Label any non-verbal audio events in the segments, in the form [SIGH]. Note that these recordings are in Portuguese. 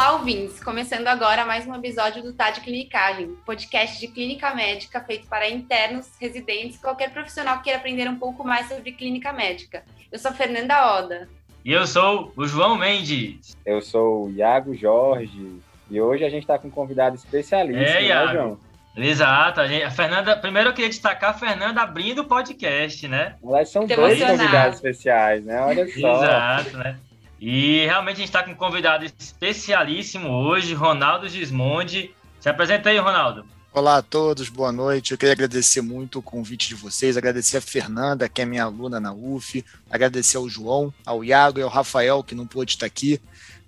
Olá, ouvintes! Começando agora mais um episódio do Tá de Clinicagem, podcast de clínica médica feito para internos, residentes e qualquer profissional que queira aprender um pouco mais sobre clínica médica. Eu sou a Fernanda Oda. E eu sou o João Mendes. Eu sou o Iago Jorge. E hoje a gente está com um convidado especialista, é, né, João? Exato. A, gente, a, Fernanda, primeiro eu queria destacar a Fernanda abrindo o podcast, né? Elas são dois convidados especiais, né? Olha só. Exato, né? E realmente a gente está com um convidado especialíssimo hoje, Ronaldo Gismondi. Se apresenta aí, Ronaldo. Olá a todos, boa noite. Eu queria agradecer muito o convite de vocês, agradecer a Fernanda, que é minha aluna na UF, agradecer ao João, ao Iago e ao Rafael, que não pôde estar aqui,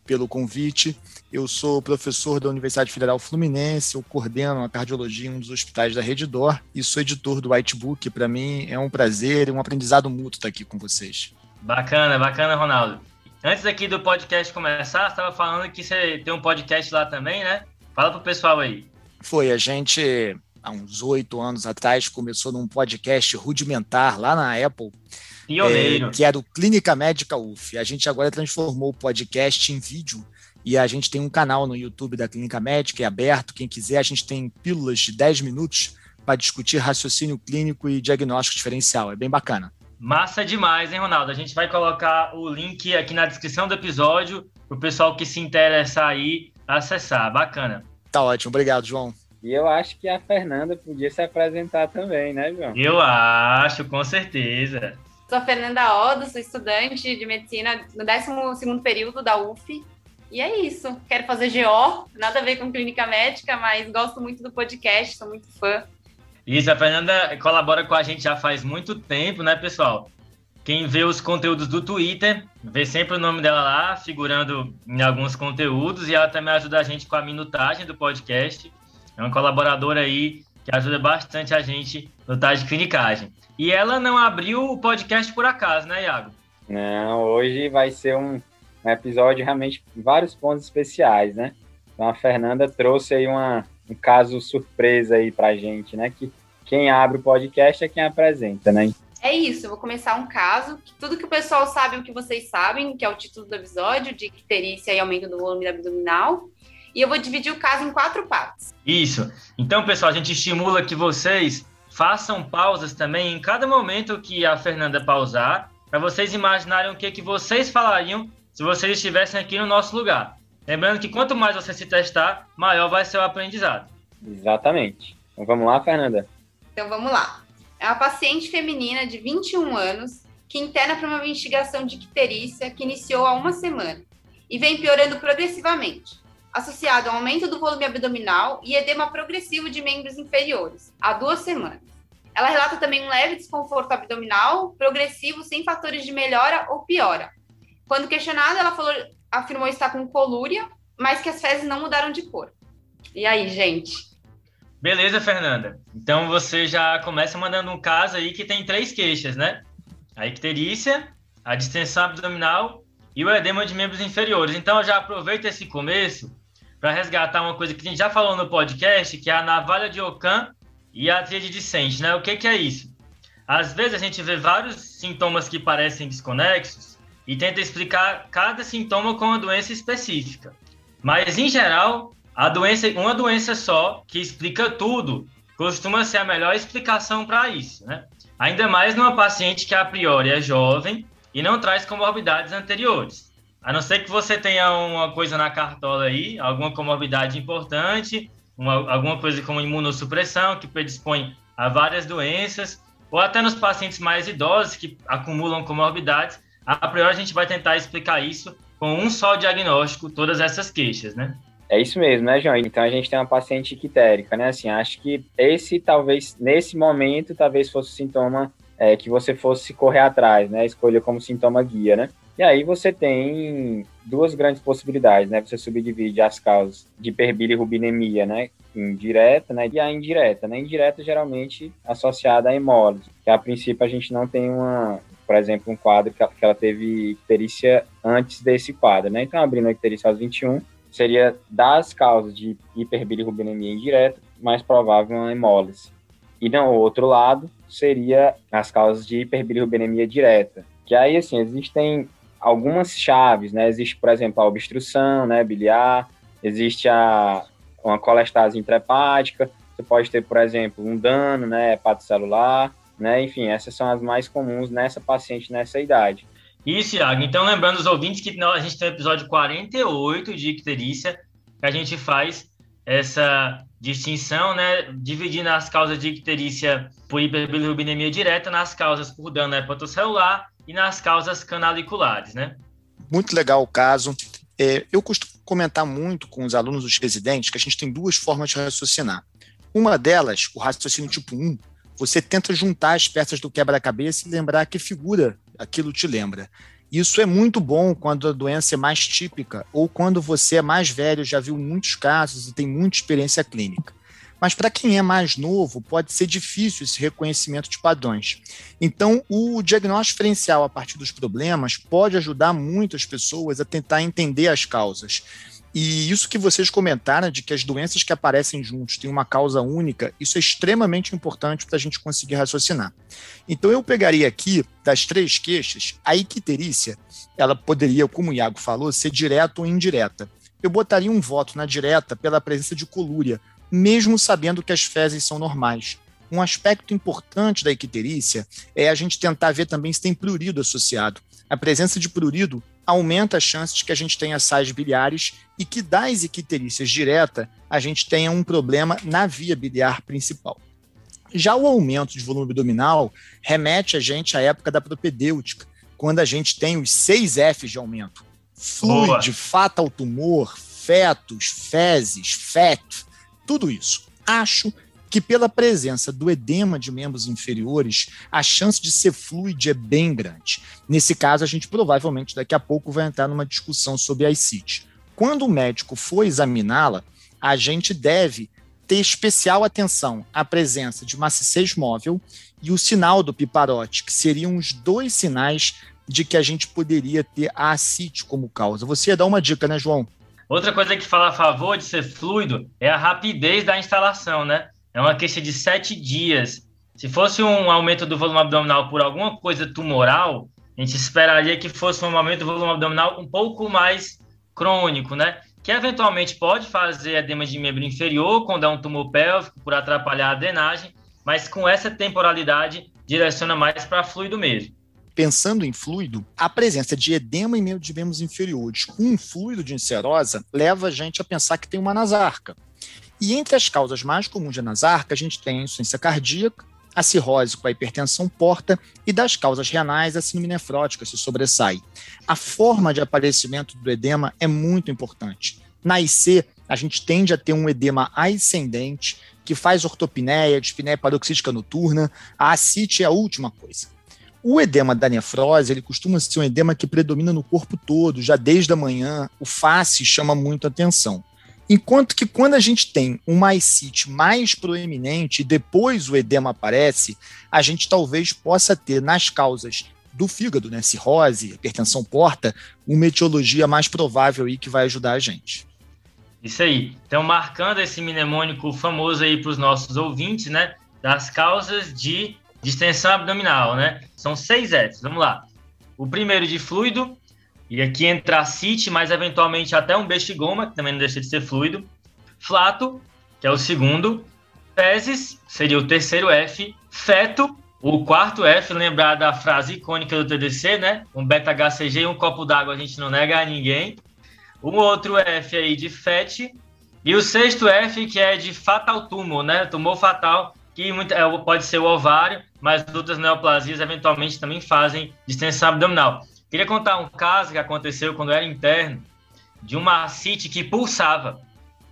pelo convite. Eu sou professor da Universidade Federal Fluminense, eu coordeno a cardiologia em um dos hospitais da Rede Dor e sou editor do Whitebook. Para mim é um prazer e um aprendizado mútuo estar aqui com vocês. Bacana, bacana, Ronaldo. Antes aqui do podcast começar, você estava falando que você tem um podcast lá também, né? Fala pro pessoal aí. Foi, a gente, há uns oito anos atrás, começou num podcast rudimentar lá na Apple. Pioneiro. É, que era o Clínica Médica UF. A gente agora transformou o podcast em vídeo e a gente tem um canal no YouTube da Clínica Médica, é aberto. Quem quiser, a gente tem pílulas de 10 minutos para discutir raciocínio clínico e diagnóstico diferencial. É bem bacana. Massa demais, hein, Ronaldo? A gente vai colocar o link aqui na descrição do episódio para o pessoal que se interessar aí acessar. Bacana. Tá ótimo, obrigado, João. E eu acho que a Fernanda podia se apresentar também, né, João? Eu acho, com certeza. Sou a Fernanda Odo, sou estudante de medicina no 12 período da UF. E é isso. Quero fazer GO, nada a ver com clínica médica, mas gosto muito do podcast, sou muito fã. Isso, a Fernanda colabora com a gente já faz muito tempo, né, pessoal? Quem vê os conteúdos do Twitter, vê sempre o nome dela lá, figurando em alguns conteúdos, e ela também ajuda a gente com a minutagem do podcast. É uma colaboradora aí que ajuda bastante a gente no Tá de Clinicagem. E ela não abriu o podcast por acaso, né, Iago? Não, hoje vai ser um episódio realmente com vários pontos especiais, né? Então a Fernanda trouxe aí uma, um caso surpresa aí pra gente, né? Que quem abre o podcast é quem apresenta, né? É isso, eu vou começar um caso, que tudo que o pessoal sabe, o que vocês sabem, que é o título do episódio, de icterícia e aumento do volume abdominal. E eu vou dividir o caso em quatro partes. Isso. Então, pessoal, a gente estimula que vocês façam pausas também em cada momento que a Fernanda pausar, para vocês imaginarem o que, que vocês falariam se vocês estivessem aqui no nosso lugar. Lembrando que quanto mais você se testar, maior vai ser o aprendizado. Exatamente. Então vamos lá, Fernanda? Então vamos lá. É uma paciente feminina de 21 anos que interna para uma investigação de icterícia que iniciou há uma semana e vem piorando progressivamente, associado ao aumento do volume abdominal e edema progressivo de membros inferiores, há duas semanas. Ela relata também um leve desconforto abdominal progressivo sem fatores de melhora ou piora. Quando questionada, ela falou afirmou estar com colúria, mas que as fezes não mudaram de cor. E aí, gente? Beleza, Fernanda. Então você já começa mandando um caso aí que tem três queixas, né? A icterícia, a distensão abdominal e o edema de membros inferiores. Então eu já aproveito esse começo para resgatar uma coisa que a gente já falou no podcast, que é a navalha de Ockham e a tríade de Sente, né? O que, que é isso? Às vezes a gente vê vários sintomas que parecem desconexos, e tenta explicar cada sintoma com uma doença específica. Mas, em geral, a doença, uma doença só que explica tudo costuma ser a melhor explicação para isso, né? Ainda mais numa paciente que a priori é jovem e não traz comorbidades anteriores. A não ser que você tenha uma coisa na cartola aí, alguma comorbidade importante, uma, alguma coisa como imunossupressão, que predispõe a várias doenças, ou até nos pacientes mais idosos que acumulam comorbidades, a priori a gente vai tentar explicar isso com um só diagnóstico, todas essas queixas, né? É isso mesmo, né, João? Então a gente tem uma paciente ictérica, né? Assim, acho que esse talvez, nesse momento, talvez fosse o sintoma é, que você fosse correr atrás, né? Escolha como sintoma guia, né? E aí você tem duas grandes possibilidades, né? Você subdivide as causas de hiperbilirrubinemia, né? Indireta, né? E a indireta, né? Indireta geralmente associada à hemólise, que a princípio a gente não tem uma, por exemplo, um quadro que ela teve icterícia antes desse quadro, né? Então, abrindo a icterícia aos 21, seria das causas de hiperbilirrubinemia indireta, mais provável uma hemólise. E no outro lado, seria as causas de hiperbilirrubinemia direta, que aí, assim, existem algumas chaves, né? Existe, por exemplo, a obstrução, né, biliar, existe a, uma colestase intrahepática, você pode ter, por exemplo, um dano né, hepatocelular, né? Enfim, essas são as mais comuns nessa paciente nessa idade. Isso, Iago. Então, lembrando os ouvintes que a gente tem o episódio 48 de icterícia, que a gente faz essa distinção, né, dividindo as causas de icterícia por hiperbilirrubinemia direta nas causas por dano hepatocelular e nas causas canaliculares, né? Muito legal o caso. É, eu costumo comentar muito com os alunos dos residentes que a gente tem duas formas de raciocinar. Uma delas, o raciocínio tipo 1, você tenta juntar as peças do quebra-cabeça e lembrar que figura aquilo te lembra. Isso é muito bom quando a doença é mais típica ou quando você é mais velho, já viu muitos casos e tem muita experiência clínica. Mas para quem é mais novo, pode ser difícil esse reconhecimento de padrões. Então, o diagnóstico diferencial a partir dos problemas pode ajudar muitas pessoas a tentar entender as causas. E isso que vocês comentaram de que as doenças que aparecem juntos têm uma causa única, isso é extremamente importante para a gente conseguir raciocinar. Então eu pegaria aqui das três queixas, a icterícia, ela poderia, como o Iago falou, ser direta ou indireta. Eu botaria um voto na direta pela presença de colúria, mesmo sabendo que as fezes são normais. Um aspecto importante da icterícia é a gente tentar ver também se tem prurido associado. A presença de prurido aumenta as chances de que a gente tenha sais biliares e que das icterícias direta a gente tenha um problema na via biliar principal. Já o aumento de volume abdominal remete a gente à época da propedêutica, quando a gente tem os seis Fs de aumento. Fluide, fatal tumor, fetos, fezes, feto, tudo isso. Acho que pela presença do edema de membros inferiores, a chance de ser fluide é bem grande. Nesse caso, a gente provavelmente daqui a pouco vai entrar numa discussão sobre a ICIT. Quando o médico for examiná-la, a gente deve ter especial atenção à presença de maciçez móvel e o sinal do piparote, que seriam os dois sinais de que a gente poderia ter a ascite como causa. Você ia dar uma dica, né, João? Outra coisa que fala a favor de ser fluido é a rapidez da instalação, né? É uma queixa de sete dias. Se fosse um aumento do volume abdominal por alguma coisa tumoral, a gente esperaria que fosse um aumento do volume abdominal um pouco mais crônico, né? Que eventualmente pode fazer edema de membro inferior quando é um tumor pélvico por atrapalhar a drenagem, mas com essa temporalidade direciona mais para fluido mesmo. Pensando em fluido, a presença de edema em membros de membros inferiores com um fluido de encerosa leva a gente a pensar que tem uma nasarca. E entre as causas mais comuns de anasarca, a gente tem a insuficiência cardíaca, a cirrose com a hipertensão porta e das causas renais, a síndrome nefrótica se sobressai. A forma de aparecimento do edema é muito importante. Na IC, a gente tende a ter um edema ascendente, que faz ortopneia, dispneia paroxística noturna. A ascite é a última coisa. O edema da nefrose, ele costuma ser um edema que predomina no corpo todo, já desde a manhã. O face chama muito atenção. Enquanto que quando a gente tem um maicite mais proeminente e depois o edema aparece, a gente talvez possa ter nas causas do fígado, né, cirrose, hipertensão porta, uma etiologia mais provável aí que vai ajudar a gente. Isso aí. Então, marcando esse mnemônico famoso aí para os nossos ouvintes, né, das causas de distensão abdominal, né? São seis Fs. Vamos lá. O primeiro de fluido, e aqui entra a CIT, mas eventualmente até um bestigoma, que também não deixa de ser fluido. Flato, que é o segundo. Fezes, seria o terceiro F. Feto, o quarto F, lembrar da frase icônica do TDC, né? Um beta-HCG e um copo d'água a gente não nega a ninguém. Um outro F aí de FET. E o sexto F, que é de fatal tumor, né? Tumor fatal, que é, pode ser o ovário, mas outras neoplasias eventualmente também fazem distensão abdominal. Queria contar um caso que aconteceu quando eu era interno, de uma ascite que pulsava.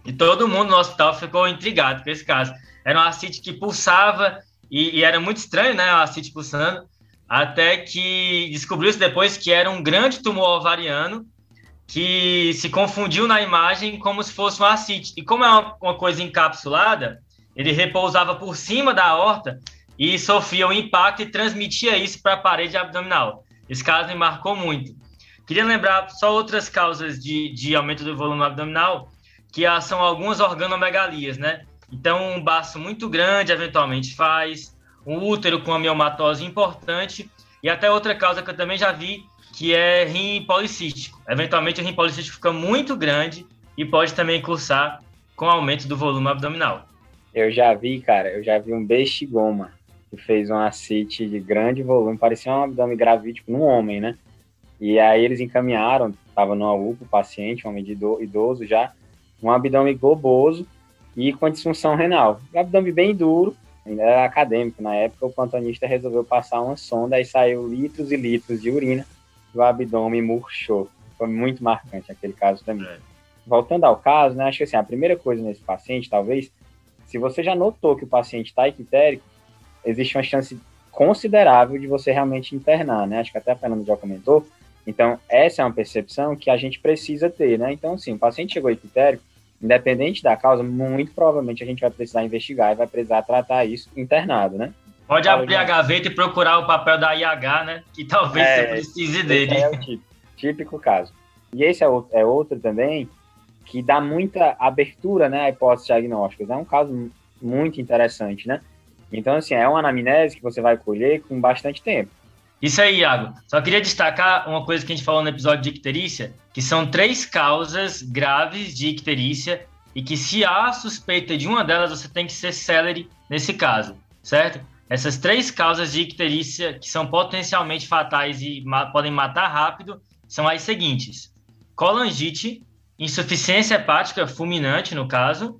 E todo mundo no hospital ficou intrigado com esse caso. Era uma ascite que pulsava e, e era muito estranho, né? A ascite pulsando. Até que descobriu-se depois que era um grande tumor ovariano que se confundiu na imagem como se fosse uma ascite. E como é uma, uma coisa encapsulada, ele repousava por cima da aorta e sofria o um impacto e transmitia isso para a parede abdominal. Esse caso me marcou muito. Queria lembrar só outras causas de, de aumento do volume abdominal, que são algumas organomegalias, né? Então, um baço muito grande eventualmente faz, um útero com amiomatose importante, e até outra causa que eu também já vi, que é rim policístico. Eventualmente, o rim policístico fica muito grande e pode também cursar com aumento do volume abdominal. Eu já vi, cara, eu já vi um bestigoma que fez um ascite de grande volume, parecia um abdômen gravídico num homem, né? E aí eles encaminharam, estava no UPA, o paciente, um homem de idoso já, um abdômen globoso e com disfunção renal. Um abdômen bem duro, ainda era acadêmico na época, o plantonista resolveu passar uma sonda e saiu litros e litros de urina e o abdômen murchou. Foi muito marcante aquele caso também. É. Voltando ao caso, né, acho que assim, a primeira coisa nesse paciente, talvez, se você já notou que o paciente está equitérico, existe uma chance considerável de você realmente internar, né? Acho que até a Fernanda já comentou. Então, essa é uma percepção que a gente precisa ter, né? Então, sim, o paciente chegou equitérico, independente da causa, muito provavelmente a gente vai precisar investigar e vai precisar tratar isso internado, né? Pode Fala abrir a gaveta e procurar o papel da IH, né? Que talvez é, você precise dele. é o típico, típico caso. E esse é outro, é outro também que dá muita abertura né, a hipóteses diagnósticas. É um caso muito interessante, né? Então, assim, é uma anamnese que você vai colher com bastante tempo. Isso aí, Iago. Só queria destacar uma coisa que a gente falou no episódio de icterícia, que são três causas graves de icterícia e que se há suspeita de uma delas, você tem que ser célere nesse caso, certo? Essas três causas de icterícia que são potencialmente fatais e ma podem matar rápido são as seguintes: colangite, insuficiência hepática fulminante, no caso,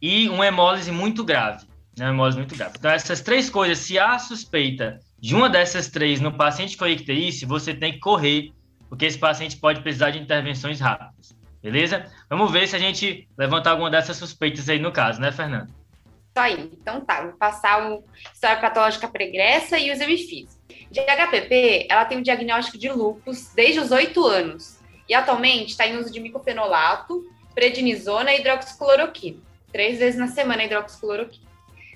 e uma hemólise muito grave. Né, uma hemólise muito grave. Então, essas três coisas, se há suspeita de uma dessas três no paciente com icterícia, você tem que correr, porque esse paciente pode precisar de intervenções rápidas. Beleza? Vamos ver se a gente levanta alguma dessas suspeitas aí no caso, né, Fernando? Isso aí. Então tá, vou passar o história patológica pregressa e o exame físico. De HPP, ela tem o diagnóstico de lúpus desde os oito anos e atualmente está em uso de micofenolato, prednisona e hidroxicloroquina, três vezes na semana hidroxicloroquina,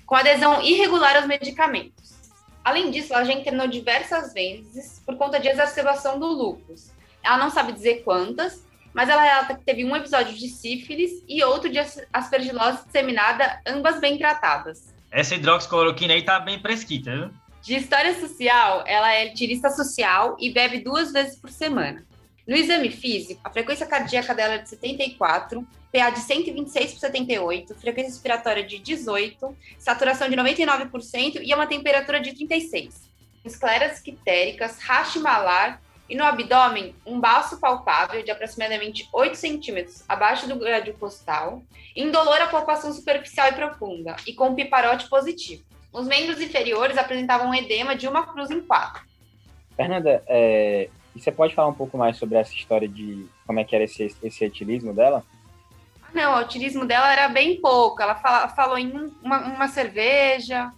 com adesão irregular aos medicamentos. Além disso, ela já internou diversas vezes por conta de exacerbação do lúpus. Ela não sabe dizer quantas, mas ela relata que teve um episódio de sífilis e outro de aspergilose disseminada, ambas bem tratadas. Essa hidroxicloroquina aí tá bem prescrita, viu? De história social, ela é tirista social e bebe duas vezes por semana. No exame físico, a frequência cardíaca dela é de 74, PA de 126 por 78, frequência respiratória de 18, saturação de 99% e uma temperatura de 36. Escleras quitéricas, racha malar e no abdômen um baço palpável de aproximadamente 8 centímetros abaixo do grádio costal, indolor à palpação superficial e profunda e com piparote positivo. Os membros inferiores apresentavam um edema de uma cruz em quatro. Fernanda, é, e você pode falar um pouco mais sobre essa história de como é que era esse, esse etilismo dela? Não, o etilismo dela era bem pouco. Ela fala, falou em uma, uma, cerveja,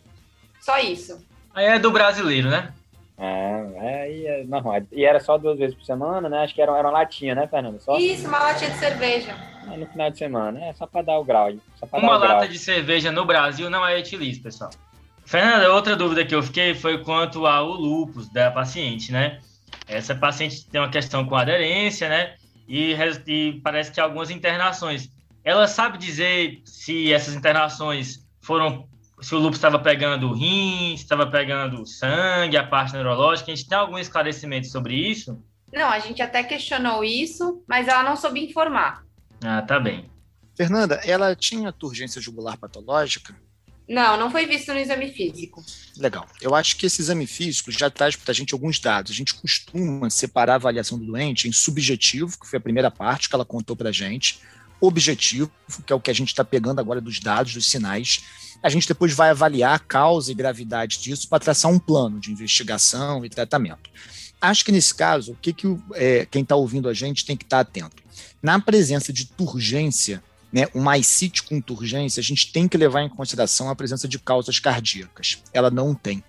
só isso. Aí é do brasileiro, né? É, é, é normal. E era só duas vezes por semana, né? Acho que era, era uma latinha, né, Fernando? Só... Isso, uma latinha de cerveja. É, no final de semana, é só para dar o grau. uma lata grau. de cerveja no Brasil não é etilismo, pessoal. Fernanda, outra dúvida que eu fiquei foi quanto ao lupus da paciente, né? Essa paciente tem uma questão com aderência, né? E, e parece que algumas internações. Ela sabe dizer se essas internações foram se o lúpus estava pegando rim, estava pegando sangue, a parte neurológica. A gente tem algum esclarecimento sobre isso? Não, a gente até questionou isso, mas ela não soube informar. Ah, tá bem. Fernanda, ela tinha turgência jugular patológica? Não, não foi visto no exame físico. Legal. Eu acho que esse exame físico já traz para a gente alguns dados. A gente costuma separar a avaliação do doente em subjetivo, que foi a primeira parte que ela contou para a gente, objetivo, que é o que a gente está pegando agora dos dados, dos sinais. A gente depois vai avaliar a causa e gravidade disso para traçar um plano de investigação e tratamento. Acho que nesse caso, o que, que é, quem está ouvindo a gente tem que estar tá atento? Na presença de turgência, né, uma ICIT com turgência, a gente tem que levar em consideração a presença de causas cardíacas. Ela não tem.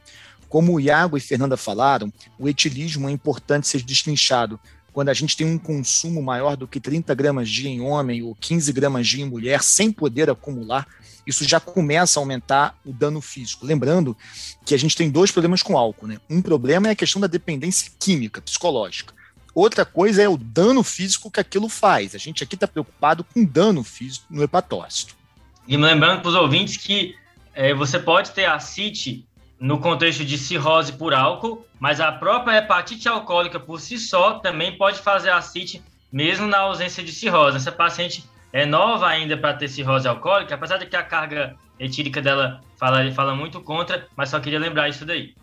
Como o Iago e Fernanda falaram, o etilismo é importante ser destrinchado quando a gente tem um consumo maior do que 30 gramas dia em homem ou 15 gramas dia em mulher, sem poder acumular, isso já começa a aumentar o dano físico. Lembrando que a gente tem dois problemas com álcool. Né? Um problema é a questão da dependência química, psicológica. Outra coisa é o dano físico que aquilo faz. A gente aqui está preocupado com dano físico no hepatócito. E lembrando para os ouvintes que é, você pode ter ascite no contexto de cirrose por álcool, mas a própria hepatite alcoólica por si só também pode fazer ascite mesmo na ausência de cirrose. Essa paciente é nova ainda para ter cirrose alcoólica, apesar de que a carga etílica dela fala, fala muito contra, mas só queria lembrar isso daí.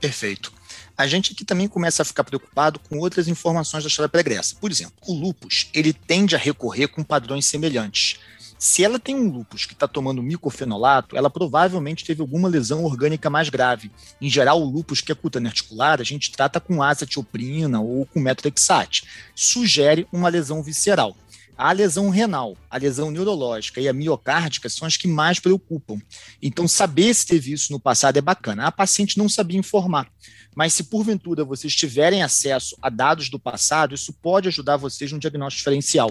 Perfeito. A gente aqui também começa a ficar preocupado com outras informações da história pregressa. Por exemplo, o lupus, ele tende a recorrer com padrões semelhantes. Se ela tem um lupus que está tomando micofenolato, ela provavelmente teve alguma lesão orgânica mais grave. Em geral, o lupus que é cutâneo articular, a gente trata com azatioprina ou com metrexate. Sugere uma lesão visceral. A lesão renal, a lesão neurológica e a miocárdica são as que mais preocupam. Então, saber se teve isso no passado é bacana. A paciente não sabia informar, mas se porventura vocês tiverem acesso a dados do passado, isso pode ajudar vocês no diagnóstico diferencial.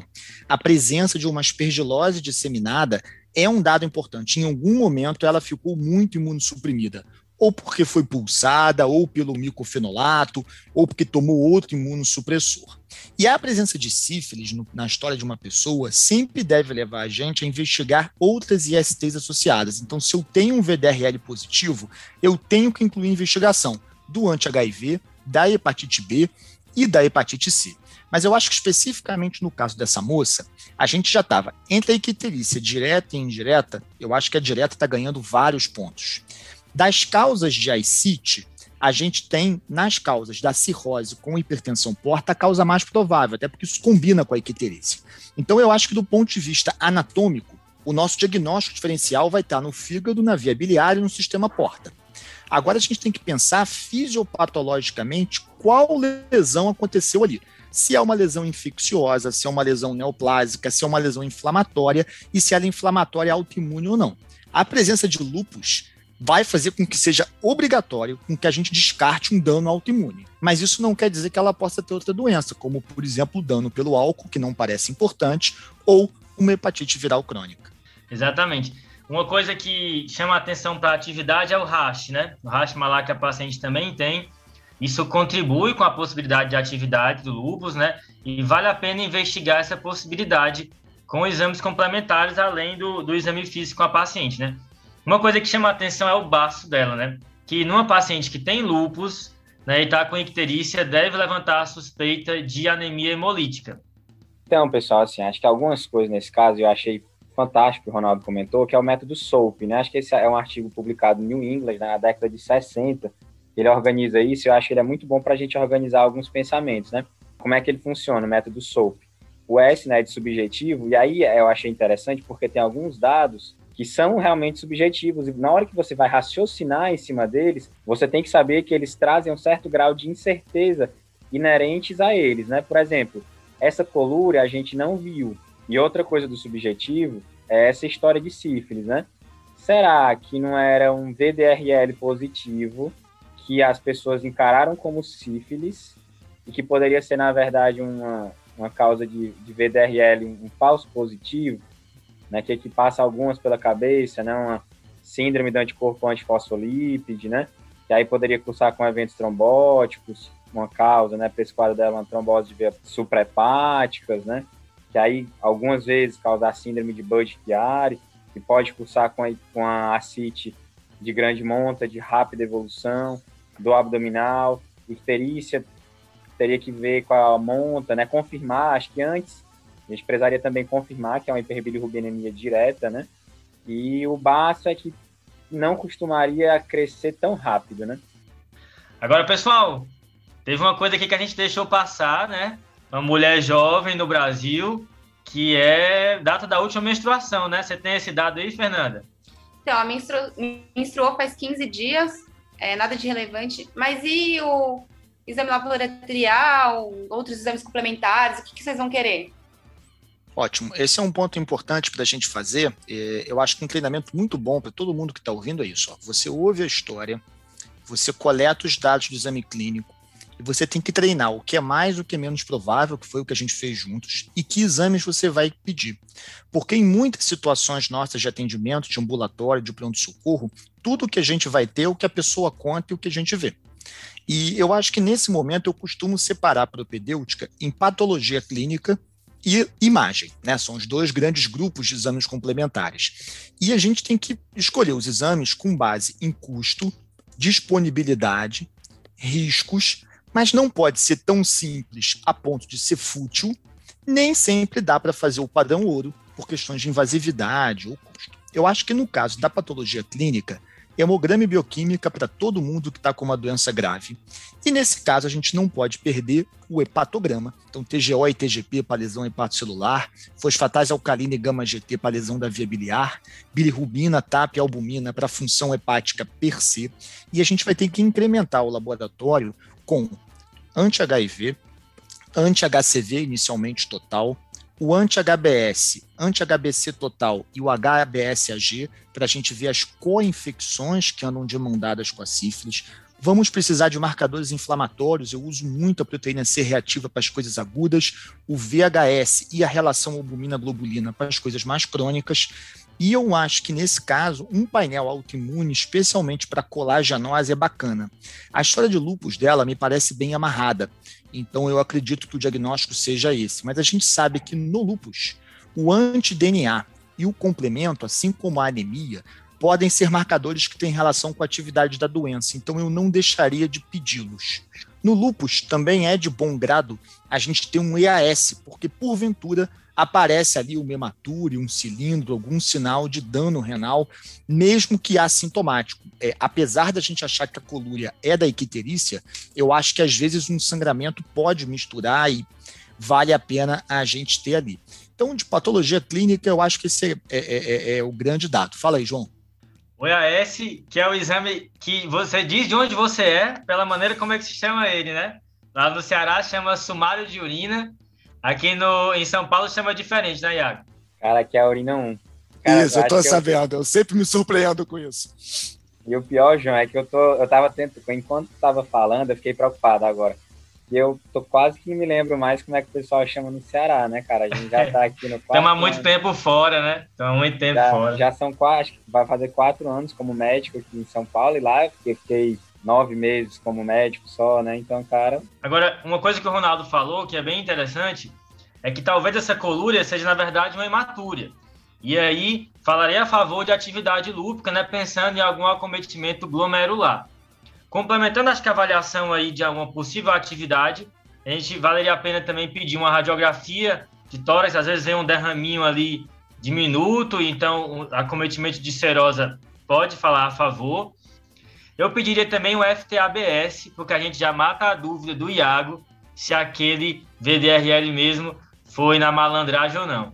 A presença de uma aspergilose disseminada é um dado importante. Em algum momento, ela ficou muito imunossuprimida ou porque foi pulsada, ou pelo micofenolato, ou porque tomou outro imunossupressor. E a presença de sífilis no, na história de uma pessoa sempre deve levar a gente a investigar outras ISTs associadas. Então, se eu tenho um VDRL positivo, eu tenho que incluir investigação do anti-HIV, da hepatite B e da hepatite C. Mas eu acho que especificamente no caso dessa moça, a gente já estava entre a icterícia direta e indireta, eu acho que a direta está ganhando vários pontos. Das causas de ICIT, a gente tem nas causas da cirrose com hipertensão porta a causa mais provável, até porque isso combina com a icterícia. Então eu acho que do ponto de vista anatômico, o nosso diagnóstico diferencial vai estar no fígado, na via biliar e no sistema porta. Agora a gente tem que pensar fisiopatologicamente qual lesão aconteceu ali. Se é uma lesão infecciosa, se é uma lesão neoplásica, se é uma lesão inflamatória e se ela é inflamatória autoimune ou não. A presença de lupus vai fazer com que seja obrigatório com que a gente descarte um dano autoimune. Mas isso não quer dizer que ela possa ter outra doença, como, por exemplo, dano pelo álcool, que não parece importante, ou uma hepatite viral crônica. Exatamente. Uma coisa que chama atenção para a atividade é o rash, né? O rash malar que a paciente também tem. Isso contribui com a possibilidade de atividade do lúpus, né? E vale a pena investigar essa possibilidade com exames complementares, além do, do exame físico com a paciente, né? Uma coisa que chama a atenção é o baço dela, né? Que numa paciente que tem lúpus né, e está com icterícia, deve levantar a suspeita de anemia hemolítica. Então, pessoal, assim, acho que algumas coisas nesse caso eu achei fantástico, o Ronaldo comentou, que é o método SOAP, né? Acho que esse é um artigo publicado no New England, na década de 60. Ele organiza isso eu acho que ele é muito bom para a gente organizar alguns pensamentos, né? Como é que ele funciona, o método SOAP? O S né, é de subjetivo, e aí eu achei interessante porque tem alguns dados que são realmente subjetivos. E na hora que você vai raciocinar em cima deles, você tem que saber que eles trazem um certo grau de incerteza inerentes a eles, né? Por exemplo, essa colúria a gente não viu. E outra coisa do subjetivo é essa história de sífilis, né? Será que não era um VDRL positivo que as pessoas encararam como sífilis e que poderia ser, na verdade, uma, uma causa de, de VDRL, um falso positivo? Né, que, que passa algumas pela cabeça, né, uma síndrome do anticorpo antifosfolípide, né, que aí poderia cursar com eventos trombóticos, uma causa, né, para esse quadro dela, uma trombose de veias suprahepáticas, né, que aí algumas vezes causar síndrome de Budd-Chiari, que pode cursar com a, com a ascite de grande monta, de rápida evolução, do abdominal, icterícia, teria que ver com a monta, né, confirmar, acho que antes a gente precisaria também confirmar que é uma hiperbilirrubinemia direta, né? E o baço é que não costumaria crescer tão rápido, né? Agora, pessoal, teve uma coisa aqui que a gente deixou passar, né? Uma mulher jovem no Brasil, que é data da última menstruação, né? Você tem esse dado aí, Fernanda? Então, a menstru... menstruou faz 15 dias, é, nada de relevante, mas e o exame laboratorial, outros exames complementares, o que, que vocês vão querer? Ótimo. Esse é um ponto importante para a gente fazer. É, eu acho que um treinamento muito bom para todo mundo que está ouvindo é isso. Você ouve a história, você coleta os dados do exame clínico e você tem que treinar o que é mais, o que é menos provável, que foi o que a gente fez juntos, e que exames você vai pedir. Porque em muitas situações nossas de atendimento, de ambulatório, de pronto-socorro, tudo que a gente vai ter é o que a pessoa conta e o que a gente vê. E eu acho que nesse momento eu costumo separar a propedêutica em patologia clínica e imagem, né? São os dois grandes grupos de exames complementares. E a gente tem que escolher os exames com base em custo, disponibilidade, riscos, mas não pode ser tão simples a ponto de ser fútil, nem sempre dá para fazer o padrão ouro, por questões de invasividade ou custo. Eu acho que no caso da patologia clínica, hemograma e bioquímica para todo mundo que está com uma doença grave. E nesse caso, a gente não pode perder o hepatograma. Então, TGO e TGP para lesão hepatocelular, fosfatase alcalina e gama-GT para lesão da via biliar, bilirrubina, TAP e albumina para função hepática per se. E a gente vai ter que incrementar o laboratório com anti-HIV, anti-HCV inicialmente total, o anti-HBS, anti-HBC total e o HBsAg, para a gente ver as co-infecções que andam de mão dadas com a sífilis. Vamos precisar de marcadores inflamatórios, eu uso muito a proteína C reativa para as coisas agudas, o VHS e a relação albumina-globulina para as coisas mais crônicas. E eu acho que nesse caso, um painel autoimune, especialmente para colagenose, é bacana. A história de lupus dela me parece bem amarrada. Então eu acredito que o diagnóstico seja esse. Mas a gente sabe que no lupus, o anti-DNA e o complemento, assim como a anemia, podem ser marcadores que têm relação com a atividade da doença. Então eu não deixaria de pedi-los. No lupus também é de bom grado a gente ter um EAS, porque porventura aparece ali uma hematura, um cilindro, algum sinal de dano renal, mesmo que assintomático. É, apesar da gente achar que a colúria é da icterícia, eu acho que às vezes um sangramento pode misturar e vale a pena a gente ter ali. Então, de patologia clínica, eu acho que esse é, é, é, é, é o grande dado. Fala aí, João. O EAS, que é o exame que você diz de onde você é, pela maneira como é que se chama ele, né? Lá no Ceará chama sumário de urina Aqui no, em São Paulo chama diferente, né, Iago? Cara, aqui é a urina 1. Cara, isso, eu tô sabendo. Eu... eu... sempre me surpreendo com isso. E o pior, João, é que eu tô, eu tava tentando, enquanto tava falando, eu fiquei preocupado agora. E eu tô quase que me lembro mais como é que o pessoal chama no Ceará, né, cara? A gente já tá [LAUGHS] aqui no Estamos há muito tempo fora, né? Estamos há muito tempo já, fora. Já são quase, vai fazer quatro anos como médico aqui em São Paulo, e lá eu fiquei nove meses como médico só, né? Então, cara. Agora, uma coisa que o Ronaldo falou que é bem interessante é que talvez essa colúria seja, na verdade, uma hematúria. E aí, falarei a favor de atividade lúpica, né? Pensando em algum acometimento glomerular. Complementando, acho que a avaliação aí de alguma possível atividade, a gente valeria a pena também pedir uma radiografia de tórax, às vezes vem um derraminho ali diminuto, então acometimento de serosa pode falar a favor. Eu pediria também o FTABS, porque a gente já mata a dúvida do Iago se aquele VDRL mesmo foi na malandragem ou não.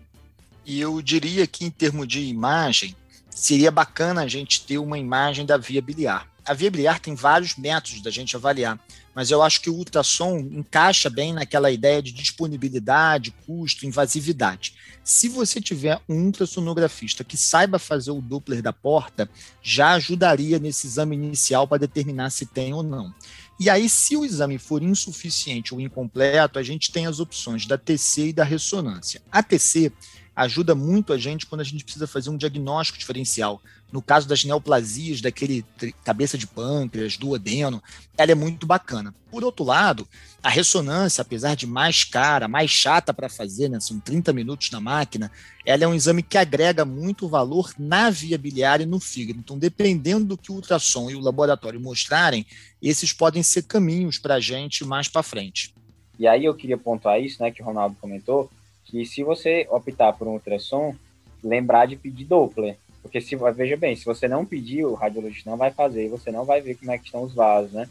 E eu diria que, em termos de imagem, seria bacana a gente ter uma imagem da via biliar. A via tem vários métodos da gente avaliar, mas eu acho que o ultrassom encaixa bem naquela ideia de disponibilidade, custo, invasividade. Se você tiver um ultrassonografista que saiba fazer o Doppler da porta, já ajudaria nesse exame inicial para determinar se tem ou não. E aí, se o exame for insuficiente ou incompleto, a gente tem as opções da TC e da ressonância. A TC ajuda muito a gente quando a gente precisa fazer um diagnóstico diferencial. No caso das neoplasias, daquele cabeça de pâncreas, do adeno, ela é muito bacana. Por outro lado, a ressonância, apesar de mais cara, mais chata para fazer, né, são 30 minutos na máquina, ela é um exame que agrega muito valor na via biliar e no fígado. Então, dependendo do que o ultrassom e o laboratório mostrarem, esses podem ser caminhos para a gente mais para frente. E aí eu queria pontuar isso, né, que o Ronaldo comentou, que se você optar por um ultrassom, lembrar de pedir Doppler. Porque se veja bem, se você não pedir, o radiologista não vai fazer você não vai ver como é que estão os vasos, né?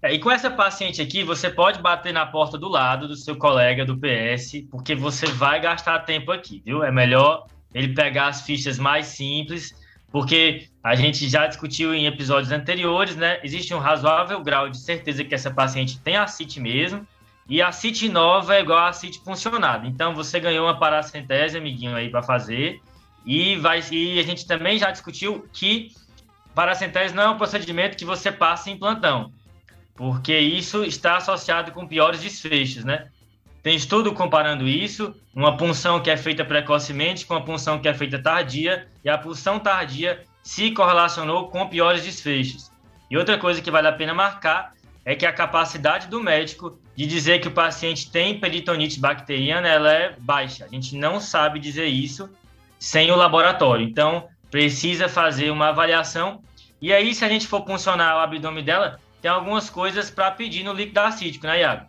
É, e com essa paciente aqui, você pode bater na porta do lado do seu colega do PS, porque você vai gastar tempo aqui, viu? É melhor ele pegar as fichas mais simples, porque a gente já discutiu em episódios anteriores, né? Existe um razoável grau de certeza que essa paciente tem a CIT mesmo, e a CIT nova é igual a CIT funcionada. Então, você ganhou uma paracentese, amiguinho, aí para fazer. E, vai, e a gente também já discutiu que paracentese não é um procedimento que você passa em plantão, porque isso está associado com piores desfechos, né? Tem estudo comparando isso, uma punção que é feita precocemente com a punção que é feita tardia, e a punção tardia se correlacionou com piores desfechos. E outra coisa que vale a pena marcar é que a capacidade do médico de dizer que o paciente tem peritonite bacteriana ela é baixa. A gente não sabe dizer isso sem o laboratório. Então, precisa fazer uma avaliação. E aí, se a gente for funcionar o abdômen dela, tem algumas coisas para pedir no líquido acítico, né, Iago?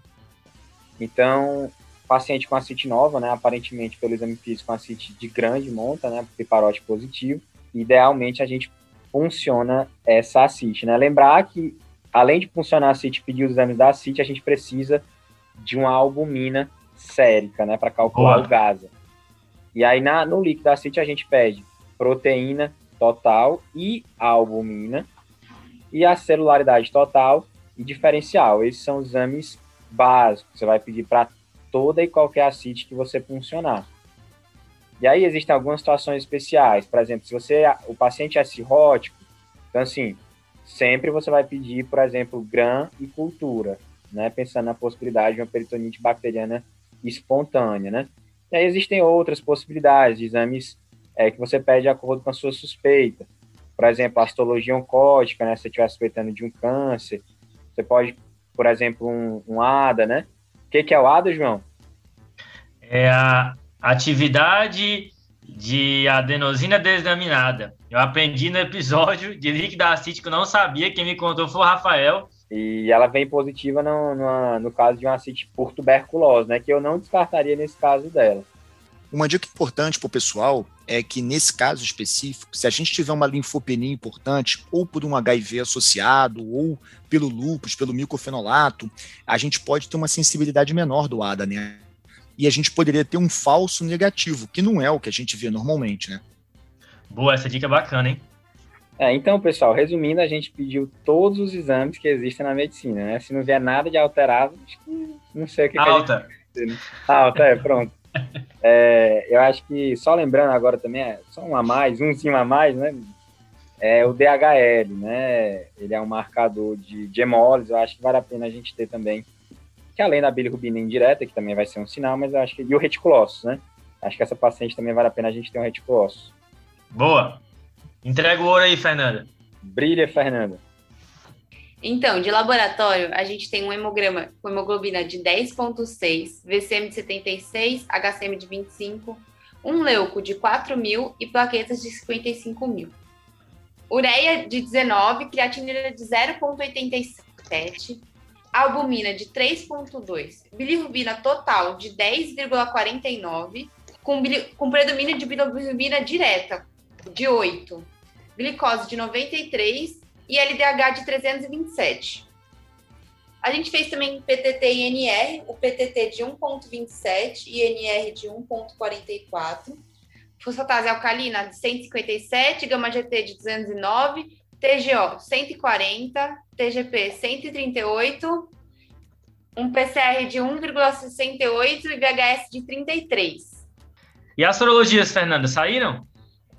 Então, paciente com acite nova, né, aparentemente pelo exame físico com acite de grande monta, né, piparote positivo, idealmente a gente funciona essa acite, né? Lembrar que além de funcionar a CIT pedir os exames da CIT, a gente precisa de uma albumina sérica, né, para calcular Boa. o GASA. E aí na, no líquido da a gente pede proteína total e albumina e a celularidade total e diferencial. Esses são exames básicos que você vai pedir para toda e qualquer acite que você funcionar. E aí existem algumas situações especiais. Por exemplo, se você o paciente é cirrótico, então assim, sempre você vai pedir, por exemplo, GRAM e cultura, né? Pensando na possibilidade de uma peritonite bacteriana espontânea, né? Existem outras possibilidades de exames é, que você pede de acordo com a sua suspeita. Por exemplo, a histologia oncótica, né? Se você estiver suspeitando de um câncer, você pode, por exemplo, um, um ADA, né? O que, que é o ADA, João? É a atividade de adenosina desaminada. Eu aprendi no episódio de líquido acítico, eu não sabia, quem me contou foi o Rafael. E ela vem positiva no, no, no caso de um acite por tuberculose, né? Que eu não descartaria nesse caso dela. Uma dica importante para o pessoal é que, nesse caso específico, se a gente tiver uma linfopenia importante, ou por um HIV associado, ou pelo lúpus, pelo micofenolato, a gente pode ter uma sensibilidade menor do ADA, né? E a gente poderia ter um falso negativo, que não é o que a gente vê normalmente, né? Boa, essa dica é bacana, hein? É, então, pessoal, resumindo, a gente pediu todos os exames que existem na medicina, né? Se não vier nada de alterado, não sei o que Alta. Que gente... Alta, é, pronto. [LAUGHS] É, eu acho que, só lembrando agora também, é só um a mais, umzinho a mais, né? É o DHL, né? Ele é um marcador de, de hemólise, eu acho que vale a pena a gente ter também, que além da bilirrubina indireta, que também vai ser um sinal, mas eu acho que, e o reticulócitos, né? Acho que essa paciente também vale a pena a gente ter um reticulócitos. Boa. Entrega o ouro aí, Fernanda. Brilha, Fernanda. Então, de laboratório, a gente tem um hemograma com hemoglobina de 10,6, VCM de 76, HCM de 25, um leuco de 4 mil e plaquetas de 55 mil. Ureia de 19, creatinina de 0,87, albumina de 3,2, bilirrubina total de 10,49, com, com predomínio de bilirrubina direta, de 8, glicose de 93 e LDH de 327. A gente fez também PTT e NR, o PTT de 1,27 e NR de 1,44. Fosfatase alcalina de 157, gama GT de 209, TGO 140, TGP 138, um PCR de 1,68 e VHS de 33. E as sorologias, Fernanda, saíram?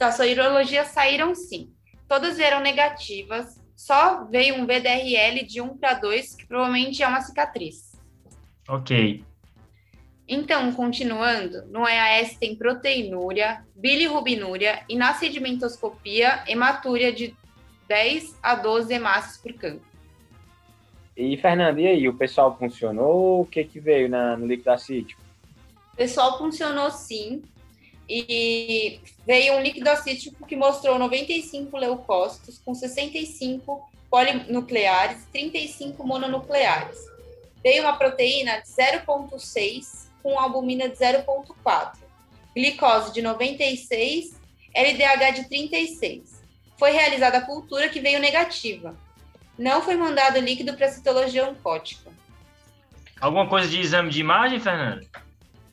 Então, sorologias saíram sim. Todas vieram negativas. Só veio um VDRL de 1 para 2, que provavelmente é uma cicatriz. Ok. Então, continuando, no EAS tem proteinúria, bilirrubinúria e na sedimentoscopia, hematúria de 10 a 12 hemácias por campo. E, Fernando, e aí, o pessoal funcionou? O que que veio na, no líquido acítico? O pessoal funcionou sim, e veio um líquido acítico que mostrou 95 leucócitos com 65 polinucleares, 35 mononucleares. Veio uma proteína de 0,6 com albumina de 0,4, glicose de 96, LDH de 36. Foi realizada a cultura que veio negativa. Não foi mandado líquido para citologia oncótica. Alguma coisa de exame de imagem, Fernando?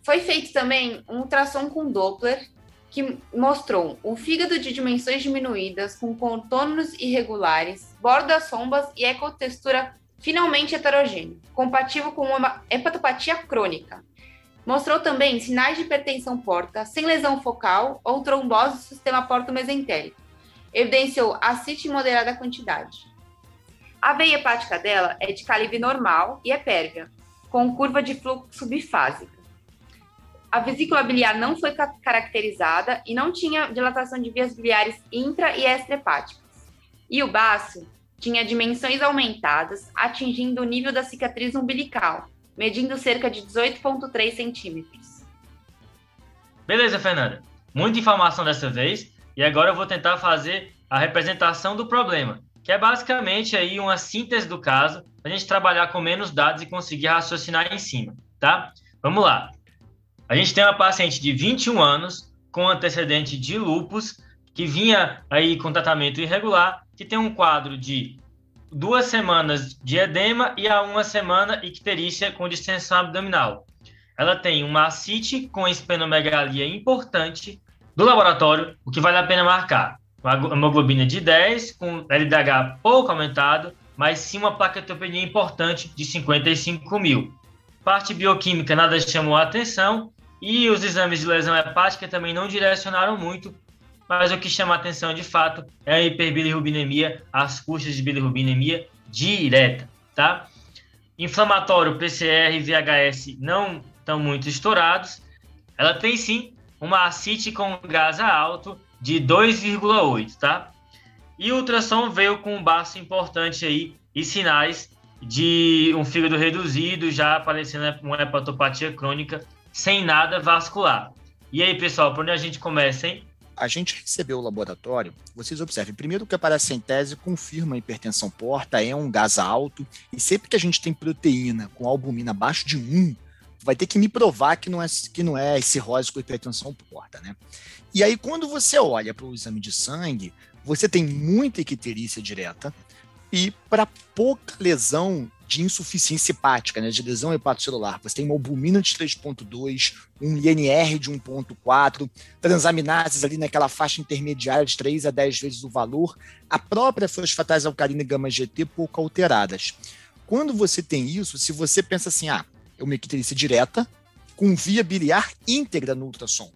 Foi feito também um ultrassom com Doppler, que mostrou um fígado de dimensões diminuídas, com contornos irregulares, bordas sombas e ecotextura finalmente heterogênea, compatível com uma hepatopatia crônica. Mostrou também sinais de hipertensão porta, sem lesão focal ou trombose do sistema porto-mesentérico. Evidenciou acite em moderada quantidade. A veia hepática dela é de calibre normal e é pérvia, com curva de fluxo bifásica a vesícula biliar não foi caracterizada e não tinha dilatação de vias biliares intra e extrahepáticas. E o baço tinha dimensões aumentadas, atingindo o nível da cicatriz umbilical, medindo cerca de 18,3 centímetros. Beleza, Fernanda. Muita informação dessa vez, e agora eu vou tentar fazer a representação do problema, que é basicamente aí uma síntese do caso, a gente trabalhar com menos dados e conseguir raciocinar em cima, tá? Vamos lá. A gente tem uma paciente de 21 anos com antecedente de lupus, que vinha aí com tratamento irregular, que tem um quadro de duas semanas de edema e a uma semana icterícia com distensão abdominal. Ela tem uma ascite com esplenomegalia importante do laboratório, o que vale a pena marcar. Uma hemoglobina de 10, com LDH pouco aumentado, mas sim uma plaquetopenia importante de 55 mil. Parte bioquímica nada chamou a atenção e os exames de lesão hepática também não direcionaram muito, mas o que chama atenção de fato é a hiperbilirrubinemia, as custas de bilirrubinemia direta, tá? Inflamatório, PCR e VHS não estão muito estourados. Ela tem sim uma ascite com gás alto de 2,8, tá? E o ultrassom veio com um baço importante aí e sinais de um fígado reduzido, já aparecendo uma hepatopatia crônica sem nada vascular. E aí, pessoal, por onde a gente começa, hein? a gente recebeu o laboratório, vocês observem, primeiro que a paracentese confirma a hipertensão porta, é um gás alto, e sempre que a gente tem proteína com albumina abaixo de 1, vai ter que me provar que não é, que não é cirrose com hipertensão porta, né? E aí, quando você olha para o exame de sangue, você tem muita icterícia direta, e para pouca lesão de insuficiência hepática, né, de lesão hepatocelular. Você tem uma albumina de 3.2, um INR de 1.4, transaminases ali naquela faixa intermediária de 3 a 10 vezes o valor, a própria fosfatase alcalina e gama GT pouco alteradas. Quando você tem isso, se você pensa assim, ah, é uma icterícia direta com via biliar íntegra no ultrassom.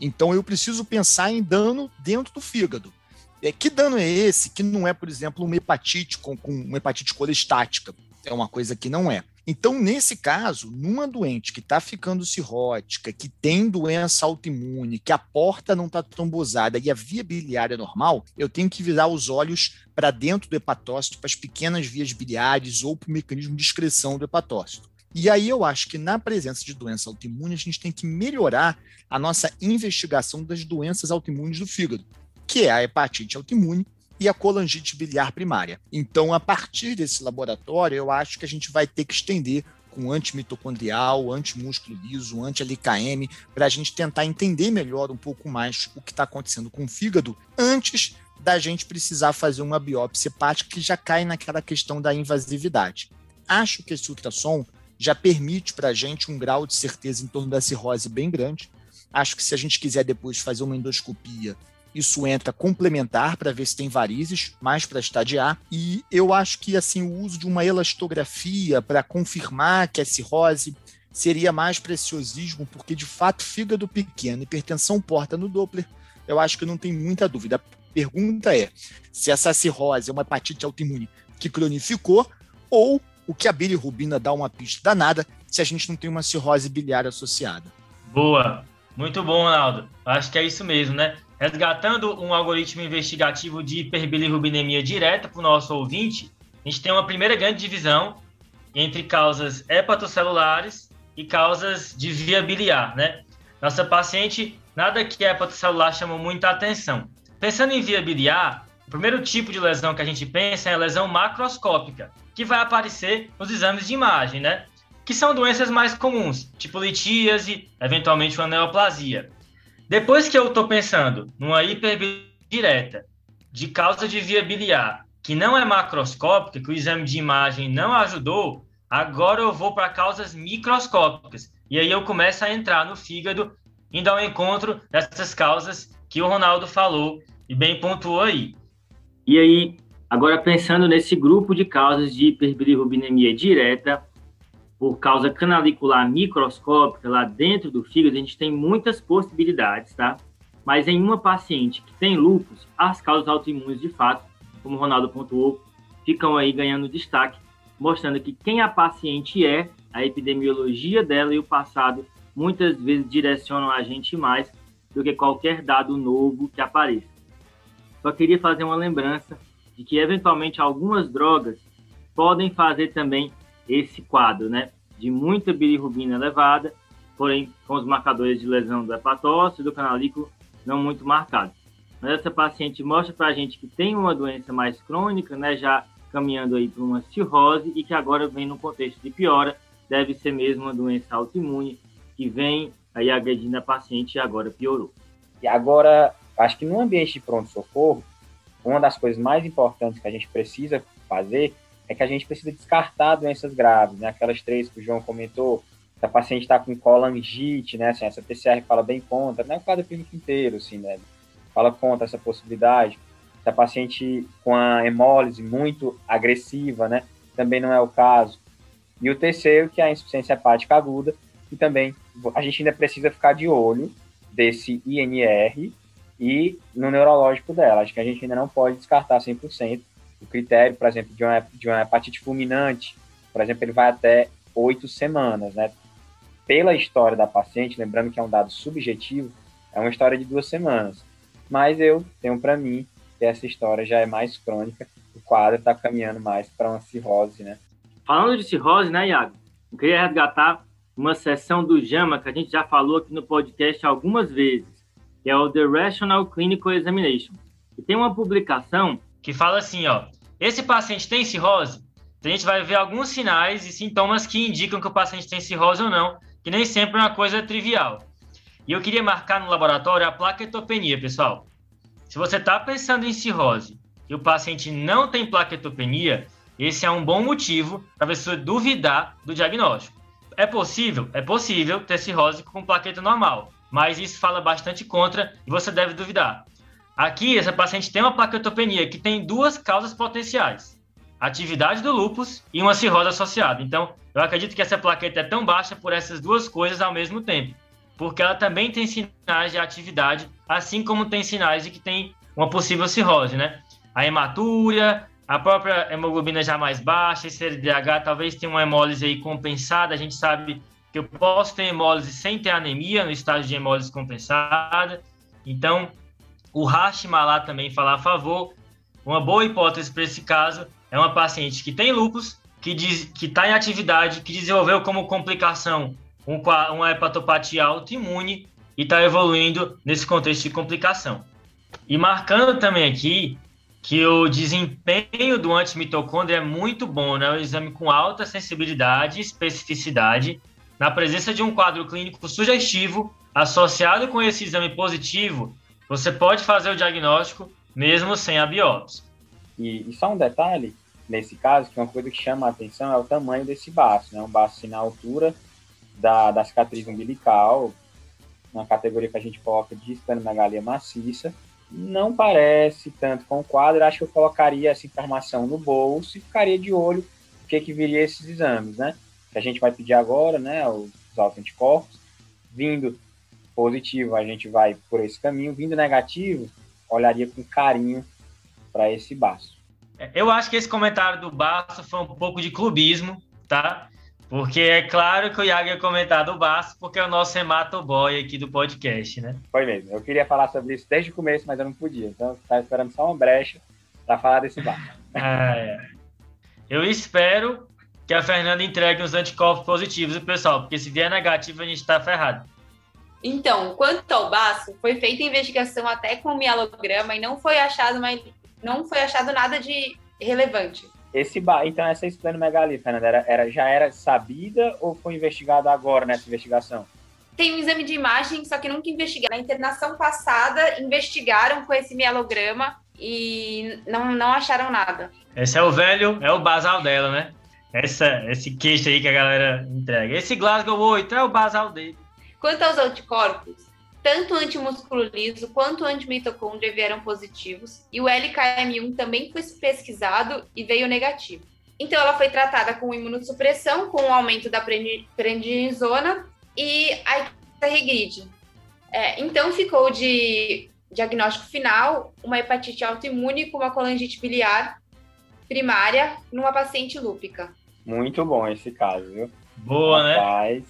Então eu preciso pensar em dano dentro do fígado. É, que dano é esse que não é, por exemplo, uma hepatite com, com uma hepatite colestática? É uma coisa que não é. Então, nesse caso, numa doente que está ficando cirrótica, que tem doença autoimune, que a porta não está trombosada e a via biliar é normal, eu tenho que virar os olhos para dentro do hepatócito, para as pequenas vias biliares ou para o mecanismo de excreção do hepatócito. E aí eu acho que na presença de doença autoimune, a gente tem que melhorar a nossa investigação das doenças autoimunes do fígado, que é a hepatite autoimune e a colangite biliar primária. Então, a partir desse laboratório, eu acho que a gente vai ter que estender com antimitocondrial, antimúsculo liso, anti-LKM, para a gente tentar entender melhor um pouco mais o que está acontecendo com o fígado antes da gente precisar fazer uma biópsia hepática que já cai naquela questão da invasividade. Acho que esse ultrassom já permite para a gente um grau de certeza em torno da cirrose bem grande. Acho que se a gente quiser depois fazer uma endoscopia isso entra complementar para ver se tem varizes, mais para estadiar. E eu acho que assim o uso de uma elastografia para confirmar que é cirrose seria mais preciosismo, porque de fato fígado pequeno, hipertensão porta no Doppler, eu acho que não tem muita dúvida. A pergunta é se essa cirrose é uma hepatite autoimune que cronificou ou o que a bilirrubina dá uma pista danada se a gente não tem uma cirrose biliar associada. Boa, muito bom, Ronaldo. Acho que é isso mesmo, né? Resgatando um algoritmo investigativo de hiperbilirrubinemia direta para o nosso ouvinte, a gente tem uma primeira grande divisão entre causas hepatocelulares e causas de via biliar, né? Nossa paciente, nada que é hepatocelular chamou muita atenção. Pensando em via biliar, o primeiro tipo de lesão que a gente pensa é a lesão macroscópica, que vai aparecer nos exames de imagem, né? Que são doenças mais comuns, tipo litíase, eventualmente uma neoplasia. Depois que eu estou pensando numa hiperdireta de causa de via biliar, que não é macroscópica, que o exame de imagem não ajudou, agora eu vou para causas microscópicas. E aí eu começo a entrar no fígado, indo ao encontro dessas causas que o Ronaldo falou e bem pontuou aí. E aí, agora pensando nesse grupo de causas de hiperbilirrubinemia direta, por causa canalicular microscópica lá dentro do fígado, a gente tem muitas possibilidades, tá? Mas em uma paciente que tem lúpus, as causas autoimunes, de fato, como o Ronaldo pontuou, ficam aí ganhando destaque, mostrando que quem a paciente é, a epidemiologia dela e o passado muitas vezes direcionam a gente mais do que qualquer dado novo que apareça. Só queria fazer uma lembrança de que, eventualmente, algumas drogas podem fazer também esse quadro, né? De muita bilirrubina elevada, porém com os marcadores de lesão do hepatócito e do canalículo não muito marcados. Mas essa paciente mostra para a gente que tem uma doença mais crônica, né? Já caminhando aí para uma cirrose e que agora vem no contexto de piora, deve ser mesmo uma doença autoimune que vem aí a agredida da paciente agora piorou. E agora, acho que no ambiente de pronto-socorro, uma das coisas mais importantes que a gente precisa fazer é que a gente precisa descartar doenças graves, né? Aquelas três que o João comentou, se a paciente está com colangite, né? Assim, essa PCR fala bem contra, não é o quadro clínico inteiro, assim, né? Fala contra essa possibilidade. Se a paciente com a hemólise muito agressiva, né? Também não é o caso. E o terceiro, que é a insuficiência hepática aguda, e também a gente ainda precisa ficar de olho desse INR e no neurológico dela. Acho que a gente ainda não pode descartar 100%. O critério, por exemplo, de uma, de uma hepatite fulminante, por exemplo, ele vai até oito semanas, né? Pela história da paciente, lembrando que é um dado subjetivo, é uma história de duas semanas. Mas eu tenho para mim que essa história já é mais crônica, o quadro está caminhando mais para uma cirrose, né? Falando de cirrose, né, Iago? Eu queria resgatar uma sessão do JAMA que a gente já falou aqui no podcast algumas vezes, que é o The Rational Clinical Examination. E tem uma publicação que fala assim, ó, esse paciente tem cirrose? Então, a gente vai ver alguns sinais e sintomas que indicam que o paciente tem cirrose ou não, que nem sempre é uma coisa trivial. E eu queria marcar no laboratório a plaquetopenia, pessoal. Se você está pensando em cirrose e o paciente não tem plaquetopenia, esse é um bom motivo para você duvidar do diagnóstico. É possível? É possível ter cirrose com plaqueta normal, mas isso fala bastante contra e você deve duvidar. Aqui, essa paciente tem uma plaquetopenia que tem duas causas potenciais: atividade do lúpus e uma cirrose associada. Então, eu acredito que essa plaqueta é tão baixa por essas duas coisas ao mesmo tempo, porque ela também tem sinais de atividade, assim como tem sinais de que tem uma possível cirrose, né? A hematúria, a própria hemoglobina já mais baixa, esse LDH talvez tenha uma hemólise aí compensada, a gente sabe que eu posso ter hemólise sem ter anemia no estágio de hemólise compensada. Então, o Hashimala também fala a favor. Uma boa hipótese para esse caso é uma paciente que tem lúpus, que está em atividade, que desenvolveu como complicação um, uma hepatopatia autoimune e está evoluindo nesse contexto de complicação. E marcando também aqui que o desempenho do antimitocôndrio é muito bom, né? É um exame com alta sensibilidade e especificidade, na presença de um quadro clínico sugestivo, associado com esse exame positivo, você pode fazer o diagnóstico mesmo sem a biópsia. E, e, só um detalhe, nesse caso, que uma coisa que chama a atenção é o tamanho desse baço, né? Um baço assim, na altura da, da cicatriz umbilical, uma categoria que a gente coloca de esplenomegalia maciça. Não parece tanto com o quadro, acho que eu colocaria essa informação no bolso e ficaria de olho o que, que viria esses exames, né? Que a gente vai pedir agora, né? Os autoanticorpos, vindo positivo, a gente vai por esse caminho. Vindo negativo, olharia com carinho para esse baço. É, eu acho que esse comentário do Baço foi um pouco de clubismo, tá? Porque é claro que o Iago ia comentar do Baço, porque é o nosso hematoboy aqui do podcast, né? Foi mesmo. Eu queria falar sobre isso desde o começo, mas eu não podia. Então, estava esperando só uma brecha para falar desse Baço. [LAUGHS] Ah, é. Eu espero que a Fernanda entregue os anticorpos positivos, pessoal, porque se vier negativo, a gente está ferrado. Então, quanto ao baço, foi feita investigação até com o mielograma e não foi achado, mas não foi achado nada de relevante. Esse ba... Então, essa esplenomegalia, Fernanda, era, era, já era sabida ou foi investigada agora nessa investigação? Tem um exame de imagem, só que nunca investigaram. Na internação passada, investigaram com esse mielograma e não, não acharam nada. Esse é o velho, é o basal dela, né? Essa, esse queixo aí que a galera entrega. Esse Glasgow 8 é o basal dele. Quanto aos anticorpos, tanto o antimusculo liso quanto o antimitocôndria vieram positivos e o LKM1 também foi pesquisado e veio negativo. Então ela foi tratada com imunossupressão, com o aumento da prednisona e a icatahegrid. É, então ficou de diagnóstico final uma hepatite autoimune com uma colangite biliar primária numa paciente lúpica. Muito bom esse caso, viu? Boa, né? rapaz. né?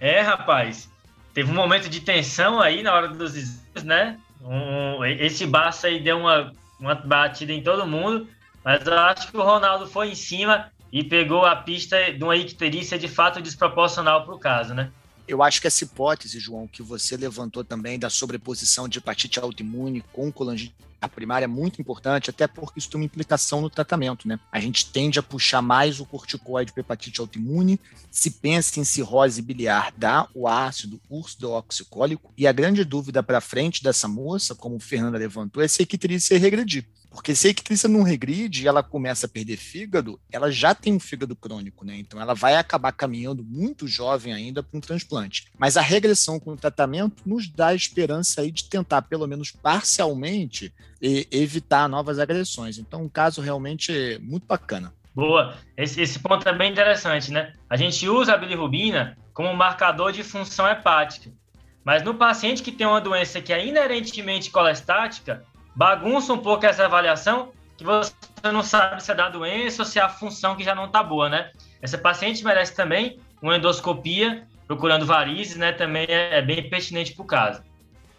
É, rapaz teve um momento de tensão aí na hora dos exames, né? Um, esse Barça aí deu uma, uma batida em todo mundo, mas eu acho que o Ronaldo foi em cima e pegou a pista de uma icterícia de fato desproporcional para o caso, né? Eu acho que essa hipótese, João, que você levantou também da sobreposição de hepatite autoimune com colangite primária é muito importante, até porque isso tem uma implicação no tratamento, né? A gente tende a puxar mais o corticoide para hepatite autoimune, se pensa em cirrose biliar, dá o ácido ursodeoxicólico, e a grande dúvida para frente dessa moça, como o Fernanda levantou, é se a equitrícia regredir. Porque se a ictrícia não regride e ela começa a perder fígado, ela já tem um fígado crônico, né? Então ela vai acabar caminhando muito jovem ainda para um transplante. Mas a regressão com o tratamento nos dá a esperança aí de tentar, pelo menos parcialmente, evitar novas agressões. Então, um caso realmente muito bacana. Boa. Esse, esse ponto é bem interessante, né? A gente usa a bilirrubina como marcador de função hepática. Mas no paciente que tem uma doença que é inerentemente colestática, bagunça um pouco essa avaliação, que você não sabe se é da doença ou se é a função que já não está boa, né? Essa paciente merece também uma endoscopia, procurando varizes, né? Também é, é bem pertinente para o caso.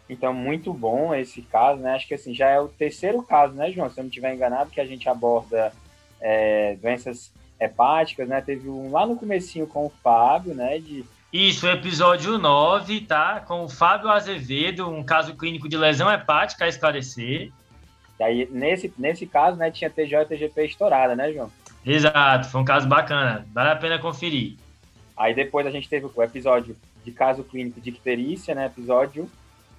Então, muito bom esse caso, né? Acho que assim, já é o terceiro caso, né, João? Se eu não estiver enganado, que a gente aborda é, doenças hepáticas, né? Teve um lá no comecinho com o Fábio, né? De isso, episódio 9, tá? Com o Fábio Azevedo, um caso clínico de lesão hepática a esclarecer. E aí, nesse, nesse caso, né, tinha TJ e TGP estourada, né, João? Exato, foi um caso bacana, vale a pena conferir. Aí depois a gente teve o episódio de caso clínico de icterícia, né, episódio...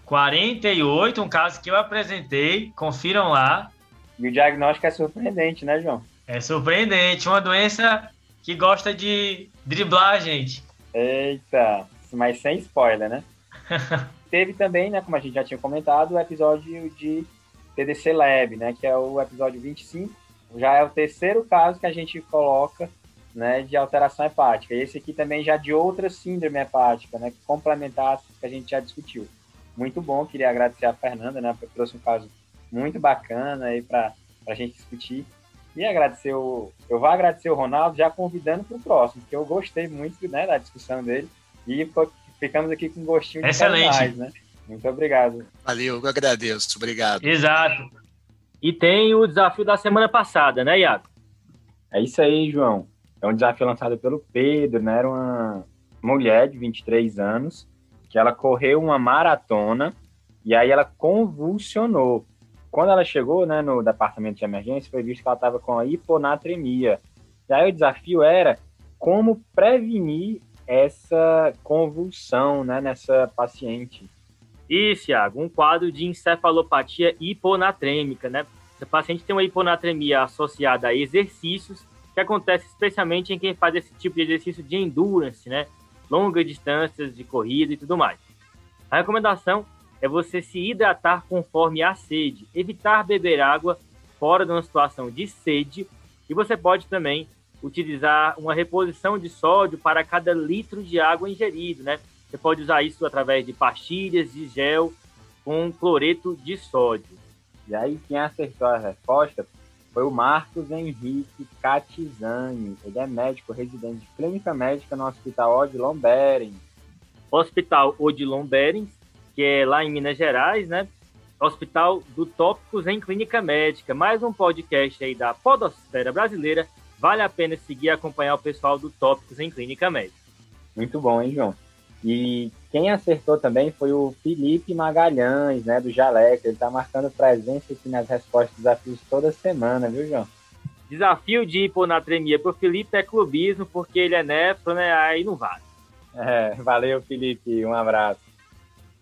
48, um caso que eu apresentei, confiram lá. E o diagnóstico é surpreendente, né, João? É surpreendente, uma doença que gosta de driblar a gente. Eita, mas sem spoiler, né? [LAUGHS] Teve também, né, como a gente já tinha comentado, o episódio de TDC Lab, né, que é o episódio 25. Já é o terceiro caso que a gente coloca, né, de alteração hepática. E esse aqui também já de outra síndrome hepática, né, complementar que a gente já discutiu. Muito bom, queria agradecer a Fernanda, né, porque trouxe um caso muito bacana aí para a gente discutir. E agradecer o. Eu vou agradecer o Ronaldo já convidando para o próximo, porque eu gostei muito né, da discussão dele. E ficamos aqui com um gostinho de Excelente. Mais, né? Muito obrigado. Valeu, eu agradeço. Obrigado. Exato. E tem o desafio da semana passada, né, Iago? É isso aí, João. É um desafio lançado pelo Pedro, né? Era uma mulher de 23 anos que ela correu uma maratona e aí ela convulsionou. Quando ela chegou né, no departamento de emergência, foi visto que ela estava com a hiponatremia. E aí o desafio era como prevenir essa convulsão né, nessa paciente. Isso, Iago, um quadro de encefalopatia hiponatrêmica, né? Paciente tem uma hiponatremia associada a exercícios, que acontece especialmente em quem faz esse tipo de exercício de endurance, né? Longas distâncias de corrida e tudo mais. A recomendação é você se hidratar conforme a sede, evitar beber água fora de uma situação de sede e você pode também utilizar uma reposição de sódio para cada litro de água ingerido, né? Você pode usar isso através de pastilhas de gel com cloreto de sódio. E aí quem acertou a resposta foi o Marcos Henrique Catizani. Ele é médico residente de clínica médica no Hospital Odilon Berens. Hospital Odilon Berens que é lá em Minas Gerais, né? Hospital do Tópicos em Clínica Médica, mais um podcast aí da Podosfera Brasileira. Vale a pena seguir e acompanhar o pessoal do Tópicos em Clínica Médica. Muito bom, hein, João? E quem acertou também foi o Felipe Magalhães, né, do Jaleca. Ele está marcando presença aqui nas respostas dos desafios toda semana, viu, João? Desafio de hiponatremia para o Felipe é clubismo, porque ele é nefro, né? Aí não vale. É, valeu, Felipe. Um abraço.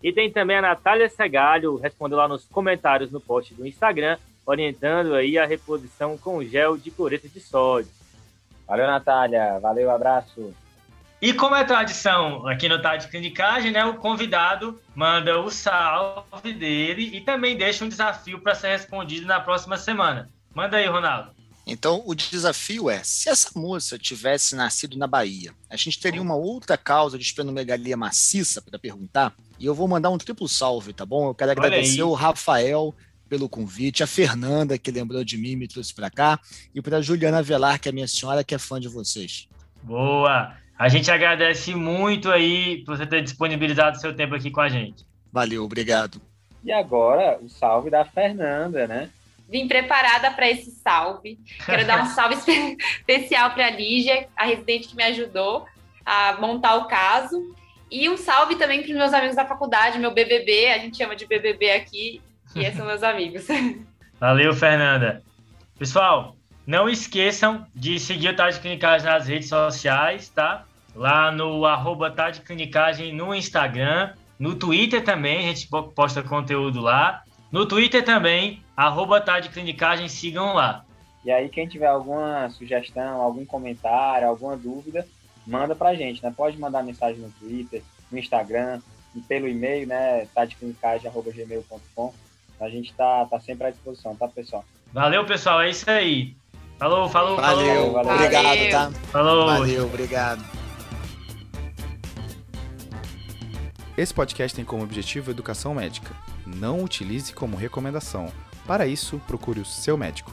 E tem também a Natália Segalho, respondeu lá nos comentários no post do Instagram, orientando aí a reposição com gel de cloreto de sódio. Valeu, Natália. Valeu, abraço. E como é tradição aqui no Tarde Clinicagem, né, o convidado manda o salve dele e também deixa um desafio para ser respondido na próxima semana. Manda aí, Ronaldo. Então, o desafio é: se essa moça tivesse nascido na Bahia, a gente teria uma outra causa de esplenomegalia maciça para perguntar. E eu vou mandar um triplo salve, tá bom? Eu quero agradecer o Rafael pelo convite, a Fernanda, que lembrou de mim e me trouxe para cá, e para a Juliana Velar, que é minha senhora, que é fã de vocês. Boa! A gente agradece muito aí por você ter disponibilizado seu tempo aqui com a gente. Valeu, obrigado. E agora, o salve da Fernanda, né? Vim preparada para esse salve. Quero dar um [LAUGHS] salve especial para a Lígia, a residente que me ajudou a montar o caso. E um salve também para os meus amigos da faculdade, meu BBB, a gente chama de BBB aqui, que [LAUGHS] são meus amigos. Valeu, Fernanda. Pessoal, não esqueçam de seguir o Tarde Clinicagem nas redes sociais, tá? Lá no arroba Tarde Clinicagem no Instagram, no Twitter também, a gente posta conteúdo lá. No Twitter também, arroba Tarde Clinicagem, sigam lá. E aí, quem tiver alguma sugestão, algum comentário, alguma dúvida, manda pra gente, né? Pode mandar mensagem no Twitter, no Instagram, pelo e-mail, né? tadeclinicagem.gmail.com. A gente tá, tá sempre à disposição, tá, pessoal? Valeu, pessoal. É isso aí. Falou, falou, valeu, falou. Valeu, obrigado, tá? Falou. Valeu, obrigado. Esse podcast tem como objetivo educação médica não utilize como recomendação. Para isso, procure o seu médico.